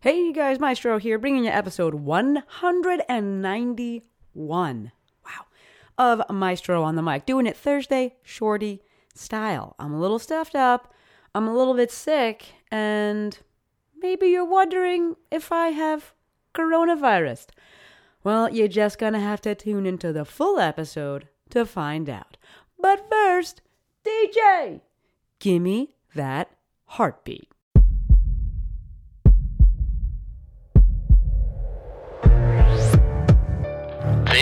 Hey you guys, Maestro here, bringing you episode 191. Wow. Of Maestro on the mic, doing it Thursday shorty style. I'm a little stuffed up, I'm a little bit sick, and maybe you're wondering if I have coronavirus. Well, you're just gonna have to tune into the full episode to find out. But first, DJ, gimme that heartbeat.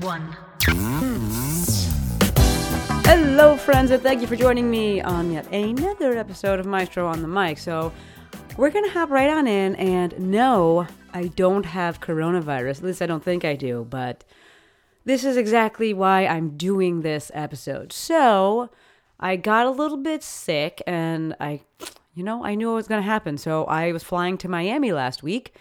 one. Hello, friends, and thank you for joining me on yet another episode of Maestro on the mic. So, we're gonna hop right on in, and no, I don't have coronavirus. At least I don't think I do, but this is exactly why I'm doing this episode. So, I got a little bit sick, and I, you know, I knew it was gonna happen. So, I was flying to Miami last week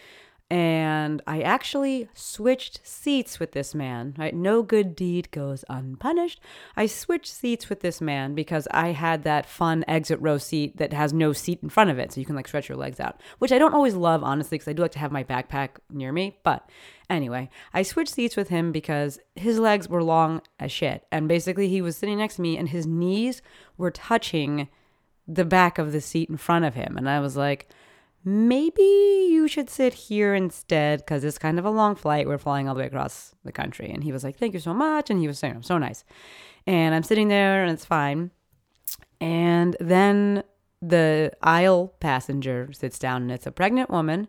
and I actually switched seats with this man. Right? No good deed goes unpunished. I switched seats with this man because I had that fun exit row seat that has no seat in front of it, so you can like stretch your legs out, which I don't always love, honestly, because I do like to have my backpack near me. But anyway, I switched seats with him because his legs were long as shit, and basically he was sitting next to me, and his knees were touching the back of the seat in front of him, and I was like maybe you should sit here instead because it's kind of a long flight. We're flying all the way across the country. And he was like, thank you so much. And he was saying, I'm so nice. And I'm sitting there and it's fine. And then the aisle passenger sits down and it's a pregnant woman.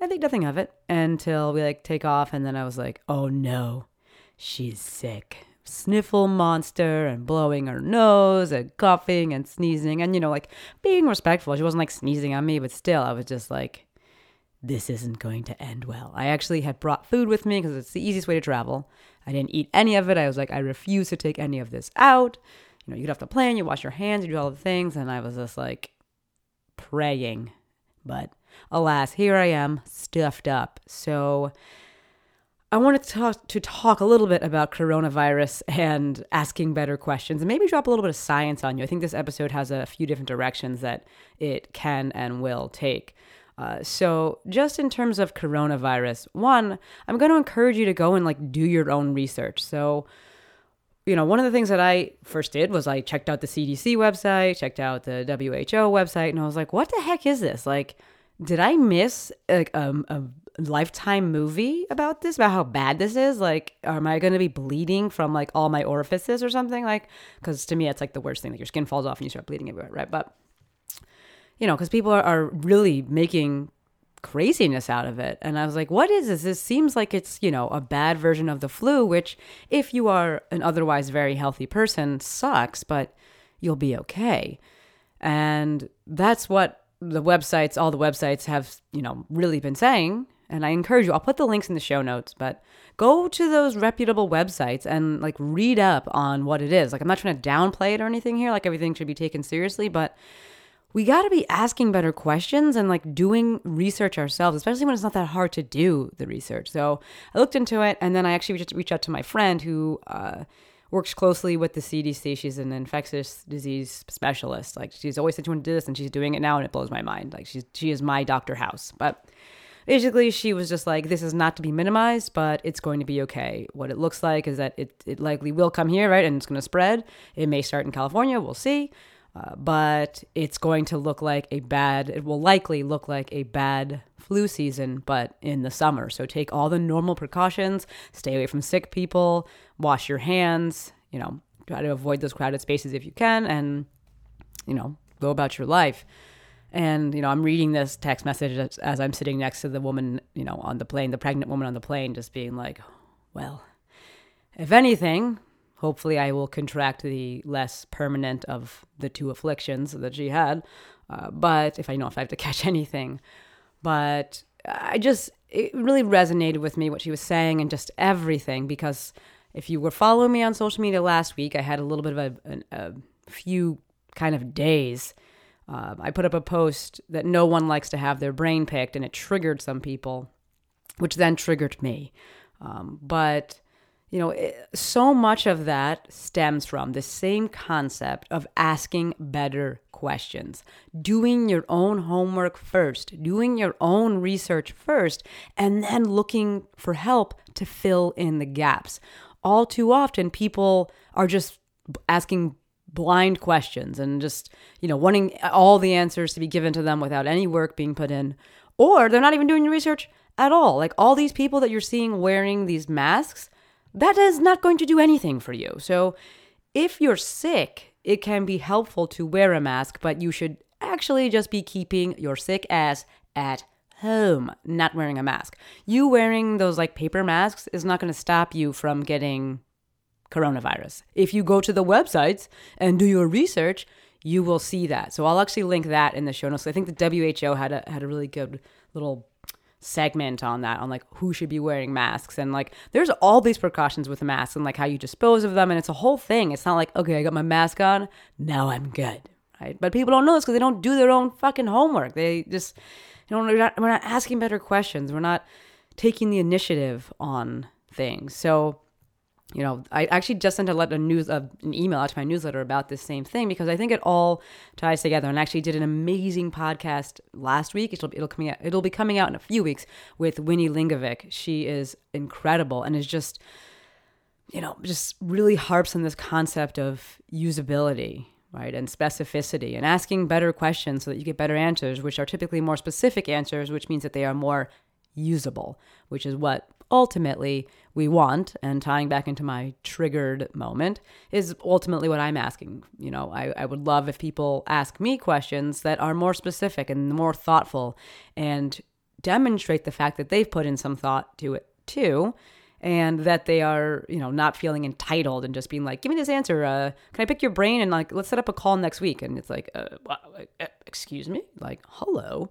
I think nothing of it until we like take off. And then I was like, oh no, she's sick. Sniffle monster and blowing her nose and coughing and sneezing and, you know, like being respectful. She wasn't like sneezing on me, but still, I was just like, this isn't going to end well. I actually had brought food with me because it's the easiest way to travel. I didn't eat any of it. I was like, I refuse to take any of this out. You know, you get off the plane, you wash your hands, you do all the things. And I was just like praying. But alas, here I am, stuffed up. So I wanted to talk, to talk a little bit about coronavirus and asking better questions and maybe drop a little bit of science on you. I think this episode has a few different directions that it can and will take. Uh, so, just in terms of coronavirus, one, I'm going to encourage you to go and like do your own research. So, you know, one of the things that I first did was I checked out the CDC website, checked out the WHO website, and I was like, what the heck is this? Like, did I miss like um, a lifetime movie about this about how bad this is? Like am i going to be bleeding from like all my orifices or something? Like because to me it's like the worst thing like your skin falls off and you start bleeding everywhere right? But you know because people are, are really making craziness out of it. And i was like what is this? This seems like it's you know a bad version of the flu which if you are an otherwise very healthy person sucks but you'll be okay. And that's what the websites all the websites have you know really been saying and I encourage you, I'll put the links in the show notes, but go to those reputable websites and like read up on what it is. Like, I'm not trying to downplay it or anything here, like, everything should be taken seriously, but we got to be asking better questions and like doing research ourselves, especially when it's not that hard to do the research. So I looked into it and then I actually reached, out to my friend who, uh, works closely with the CDC. She's an infectious disease specialist. Like she's always said she wanted to do this, and she's doing it now, and it blows my mind. Like she's she is my Doctor House. But basically she was just like this is not to be minimized but it's going to be okay. What it looks like is that it, it likely will come here right and it's going to spread. It may start in california we'll see uh, but it's going to look like a bad it will likely look like a bad flu season but in the summer. So take all the normal precautions stay away from sick people wash your hands you know try to avoid those crowded spaces if you can and you know go about your life and, you know, I'm reading this text message as, as, I'm sitting next to the woman, you know, on the plane, the pregnant woman on the plane, just being like, well, if anything, hopefully I will contract the less permanent of the two afflictions that she had. Uh, but if I know if I have to catch anything, but I just, it really resonated with me what she was saying and just everything because if you were following me on social media last week, I had a little bit of a, a, a few kind of days. Um, I put up a post that no one likes to have their brain picked, and it triggered some people, which then triggered me. Um, but you know, it, so much of that stems from the same concept of asking better questions, doing your own homework first, doing your own research first, and then looking for help to fill in the gaps. All too often, people are just asking blind questions and just, you know, wanting all the answers to be given to them without any work being put in, or they're not even doing research at all. Like all these people that you're seeing wearing these masks that is not going to do anything for you. So, if you're sick, it can be helpful to wear a mask, but you should actually just be keeping your sick ass at home, not wearing a mask. You wearing those like paper masks is not going to stop you from getting coronavirus. If you go to the websites and do your research, you will see that. So I'll actually link that in the show notes. I think the WHO had a had a really good little segment on that on like who should be wearing masks. And like there's all these precautions with masks and like how you dispose of them. And it's a whole thing. It's not like okay i got my mask on now i'm good right? But people don't know this because they don't do their own fucking homework. They just you know we're not, we're not asking better questions. We're not taking the initiative on things. So you know, I actually just sent a, let, a news uh, an email out to my newsletter about this same thing because I think it all ties together. And actually did an amazing podcast last week. It'll it'll coming out. It'll be coming out in a few weeks with Winnie Lingovic. She is incredible and is just, you know, just really harps on this concept of usability, right, and specificity, and asking better questions so that you get better answers, which are typically more specific answers, which means that they are more usable, which is what ultimately we want. And tying back into my triggered moment is ultimately what I'm asking. You know, I, I would love if people ask me questions that are more specific and more thoughtful and demonstrate the fact that they've put in some thought to it too and that they are you know not feeling entitled and just being like give me this answer uh, can i pick your brain and like let's set up a call next week and it's like uh, uh excuse me like hello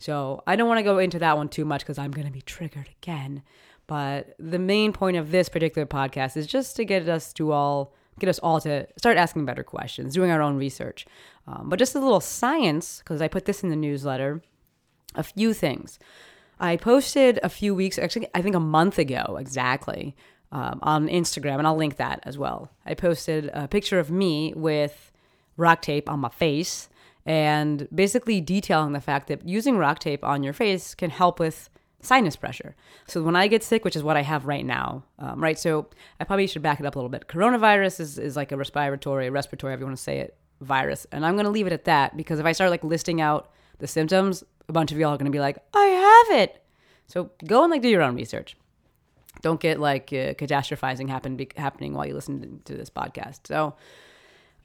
so I don't want to go into that one too much because I'm going to be triggered again. But the main point of this particular podcast is just to get us to all get us all to start asking better questions, doing our own research. Um, but just a little science, because I put this in the newsletter. A few things. I posted a few weeks, actually, I think a month ago exactly, um, on Instagram, and I'll link that as well. I posted a picture of me with rock tape on my face and basically detailing the fact that using rock tape on your face can help with sinus pressure. So when I get sick, which is what I have right now, um, right? So I probably should back it up a little bit. Coronavirus is, is like a respiratory, respiratory, if you want to say it, virus. And I'm going to leave it at that because if I start like listing out the symptoms, a bunch of y'all are going to be like, I have it. So go and like do your own research. Don't get like uh, catastrophizing happen, be, happening while you listen to this podcast. So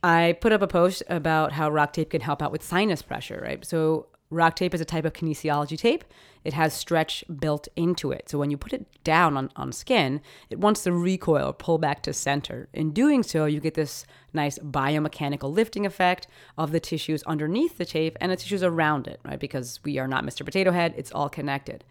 I put up a post about how rock tape can help out with sinus pressure, right? So, rock tape is a type of kinesiology tape. It has stretch built into it. So, when you put it down on, on skin, it wants to recoil pull back to center. In doing so, you get this nice biomechanical lifting effect of the tissues underneath the tape and the tissues around it, right? Because we are not Mr. Potato Head, it's all connected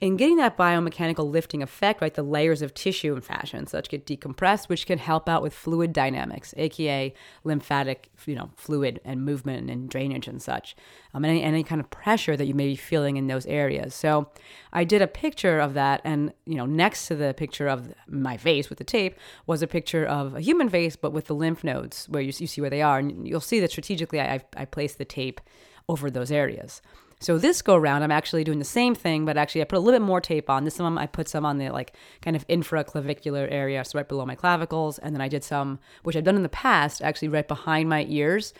in getting that biomechanical lifting effect, right, the layers of tissue and fascia and such get decompressed, which can help out with fluid dynamics, aka lymphatic, you know, fluid and movement and drainage and such, um, and any, any kind of pressure that you may be feeling in those areas. So, I did a picture of that, and you know, next to the picture of my face with the tape was a picture of a human face, but with the lymph nodes where you, you see where they are, and you'll see that strategically I, I placed the tape over those areas. So this go round, I'm actually doing the same thing, but actually I put a little bit more tape on. This one I put some on the like kind of infraclavicular area, so right below my clavicles, and then I did some, which I've done in the past, actually right behind my ears,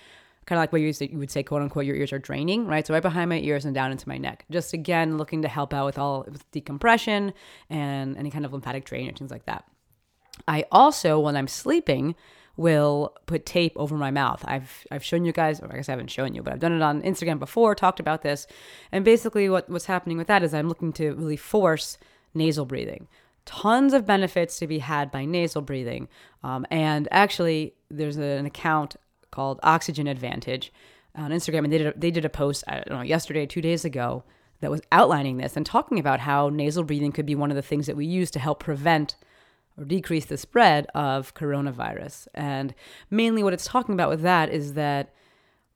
kind of like what you, you would say, quote unquote, your ears are draining, right? So right behind my ears and down into my neck. Just again looking to help out with all with decompression and any kind of lymphatic drainage, things like that. I also, when I'm sleeping, will put tape over my mouth. I've I've shown you guys, or I guess I haven't shown you, but I've done it on Instagram before, talked about this. And basically what, what's happening with that is I'm looking to really force nasal breathing. Tons of benefits to be had by nasal breathing. Um, and actually, there's an account called Oxygen Advantage on Instagram, and they did a, they did a post I don't know yesterday, two days ago, that was outlining this and talking about how nasal breathing could be one of the things that we use to help prevent or decrease the spread of coronavirus. And mainly what it's talking about with that is that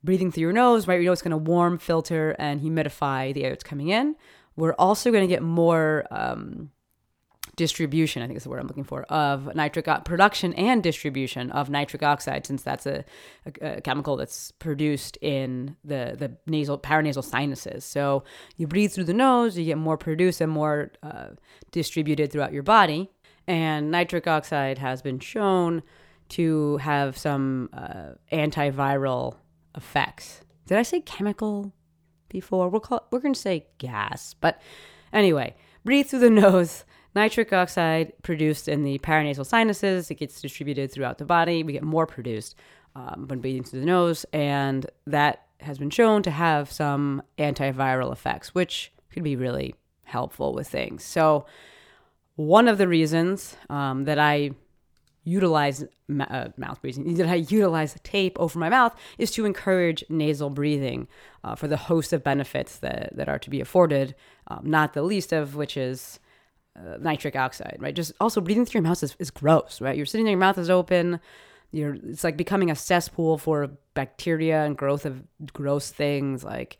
breathing through your nose, right? You know it's going to warm, filter, and humidify the air that's coming in. We're also going to get more um, distribution, I think is the word I'm looking for, of nitric o- production and distribution of nitric oxide, since that's a, a, a chemical that's produced in the, the nasal paranasal sinuses. So you breathe through the nose, you get more produced and more uh, distributed throughout your body. And nitric oxide has been shown to have some uh, antiviral effects. Did I say chemical before? We'll call we're going to say gas. But anyway, breathe through the nose. Nitric oxide produced in the paranasal sinuses. It gets distributed throughout the body. We get more produced um, when breathing through the nose, and that has been shown to have some antiviral effects, which could be really helpful with things. So, one of the reasons um, that I utilize ma- uh, mouth breathing, that I utilize tape over my mouth is to encourage nasal breathing uh, for the host of benefits that, that are to be afforded, um, not the least of which is uh, nitric oxide, right? Just also breathing through your mouth is, is gross, right? You're sitting there, your mouth is open. You're, it's like becoming a cesspool for bacteria and growth of gross things. Like,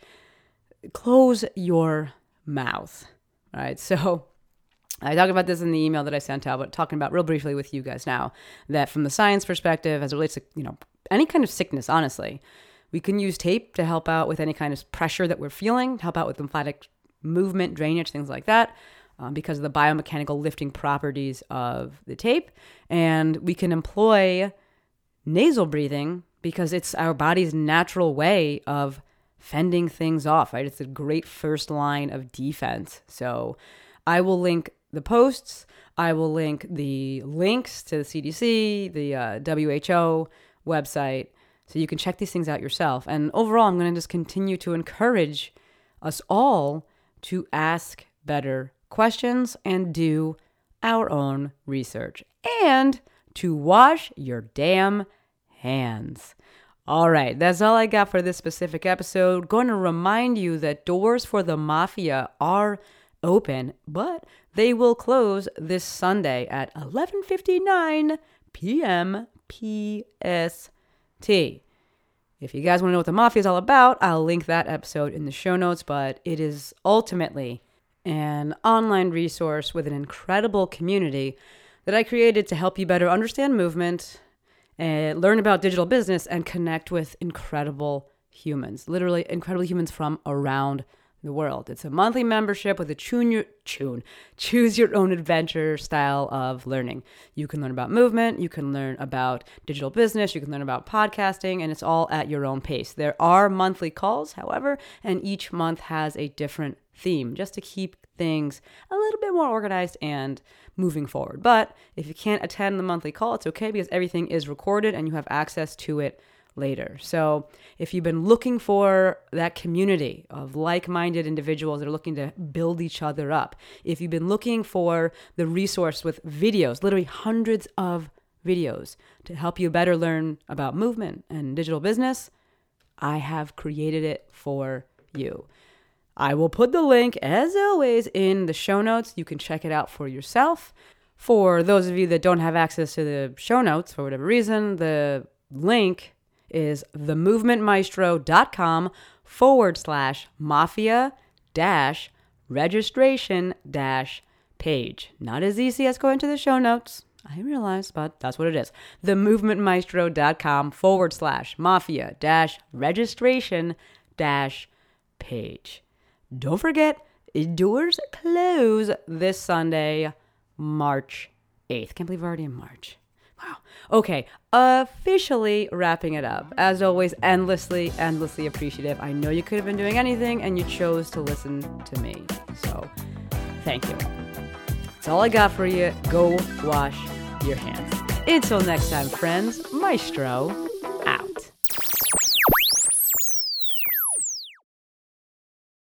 close your mouth, right? So, I talk about this in the email that I sent out, but talking about real briefly with you guys now that from the science perspective, as it relates to you know any kind of sickness, honestly, we can use tape to help out with any kind of pressure that we're feeling, help out with lymphatic movement, drainage, things like that, um, because of the biomechanical lifting properties of the tape, and we can employ nasal breathing because it's our body's natural way of fending things off. Right, it's a great first line of defense. So. I will link the posts. I will link the links to the CDC, the uh, WHO website, so you can check these things out yourself. And overall, I'm going to just continue to encourage us all to ask better questions and do our own research and to wash your damn hands. All right, that's all I got for this specific episode. Going to remind you that doors for the mafia are open, but they will close this Sunday at 11:59 p.m. PST. If you guys want to know what the mafia is all about, I'll link that episode in the show notes, but it is ultimately an online resource with an incredible community that I created to help you better understand movement and learn about digital business and connect with incredible humans, literally incredible humans from around the world. It's a monthly membership with a tune your, tune, choose your own adventure style of learning. You can learn about movement, you can learn about digital business, you can learn about podcasting, and it's all at your own pace. There are monthly calls, however, and each month has a different theme just to keep things a little bit more organized and moving forward. But if you can't attend the monthly call, it's okay because everything is recorded and you have access to it later. So, if you've been looking for that community of like minded individuals that are looking to build each other up, if you've been looking for the resource with videos, literally hundreds of videos to help you better learn about movement and digital business, I have created it for you. I will put the link, as always, in the show notes. You can check it out for yourself. For those of you that don't have access to the show notes for whatever reason, the link is themovementmaestro.com forward slash mafia dash registration dash page. Not as easy as going to the show notes. I realize, but that's what it is. Themovementmaestro.com forward slash mafia dash registration dash page. Don't forget, doors close this Sunday, March 8th. Can't believe we're already in March. Wow. Okay, officially wrapping it up. As always, endlessly, endlessly appreciative. I know you could have been doing anything and you chose to listen to me. So, thank you. That's all I got for you. Go wash your hands. Until next time, friends, Maestro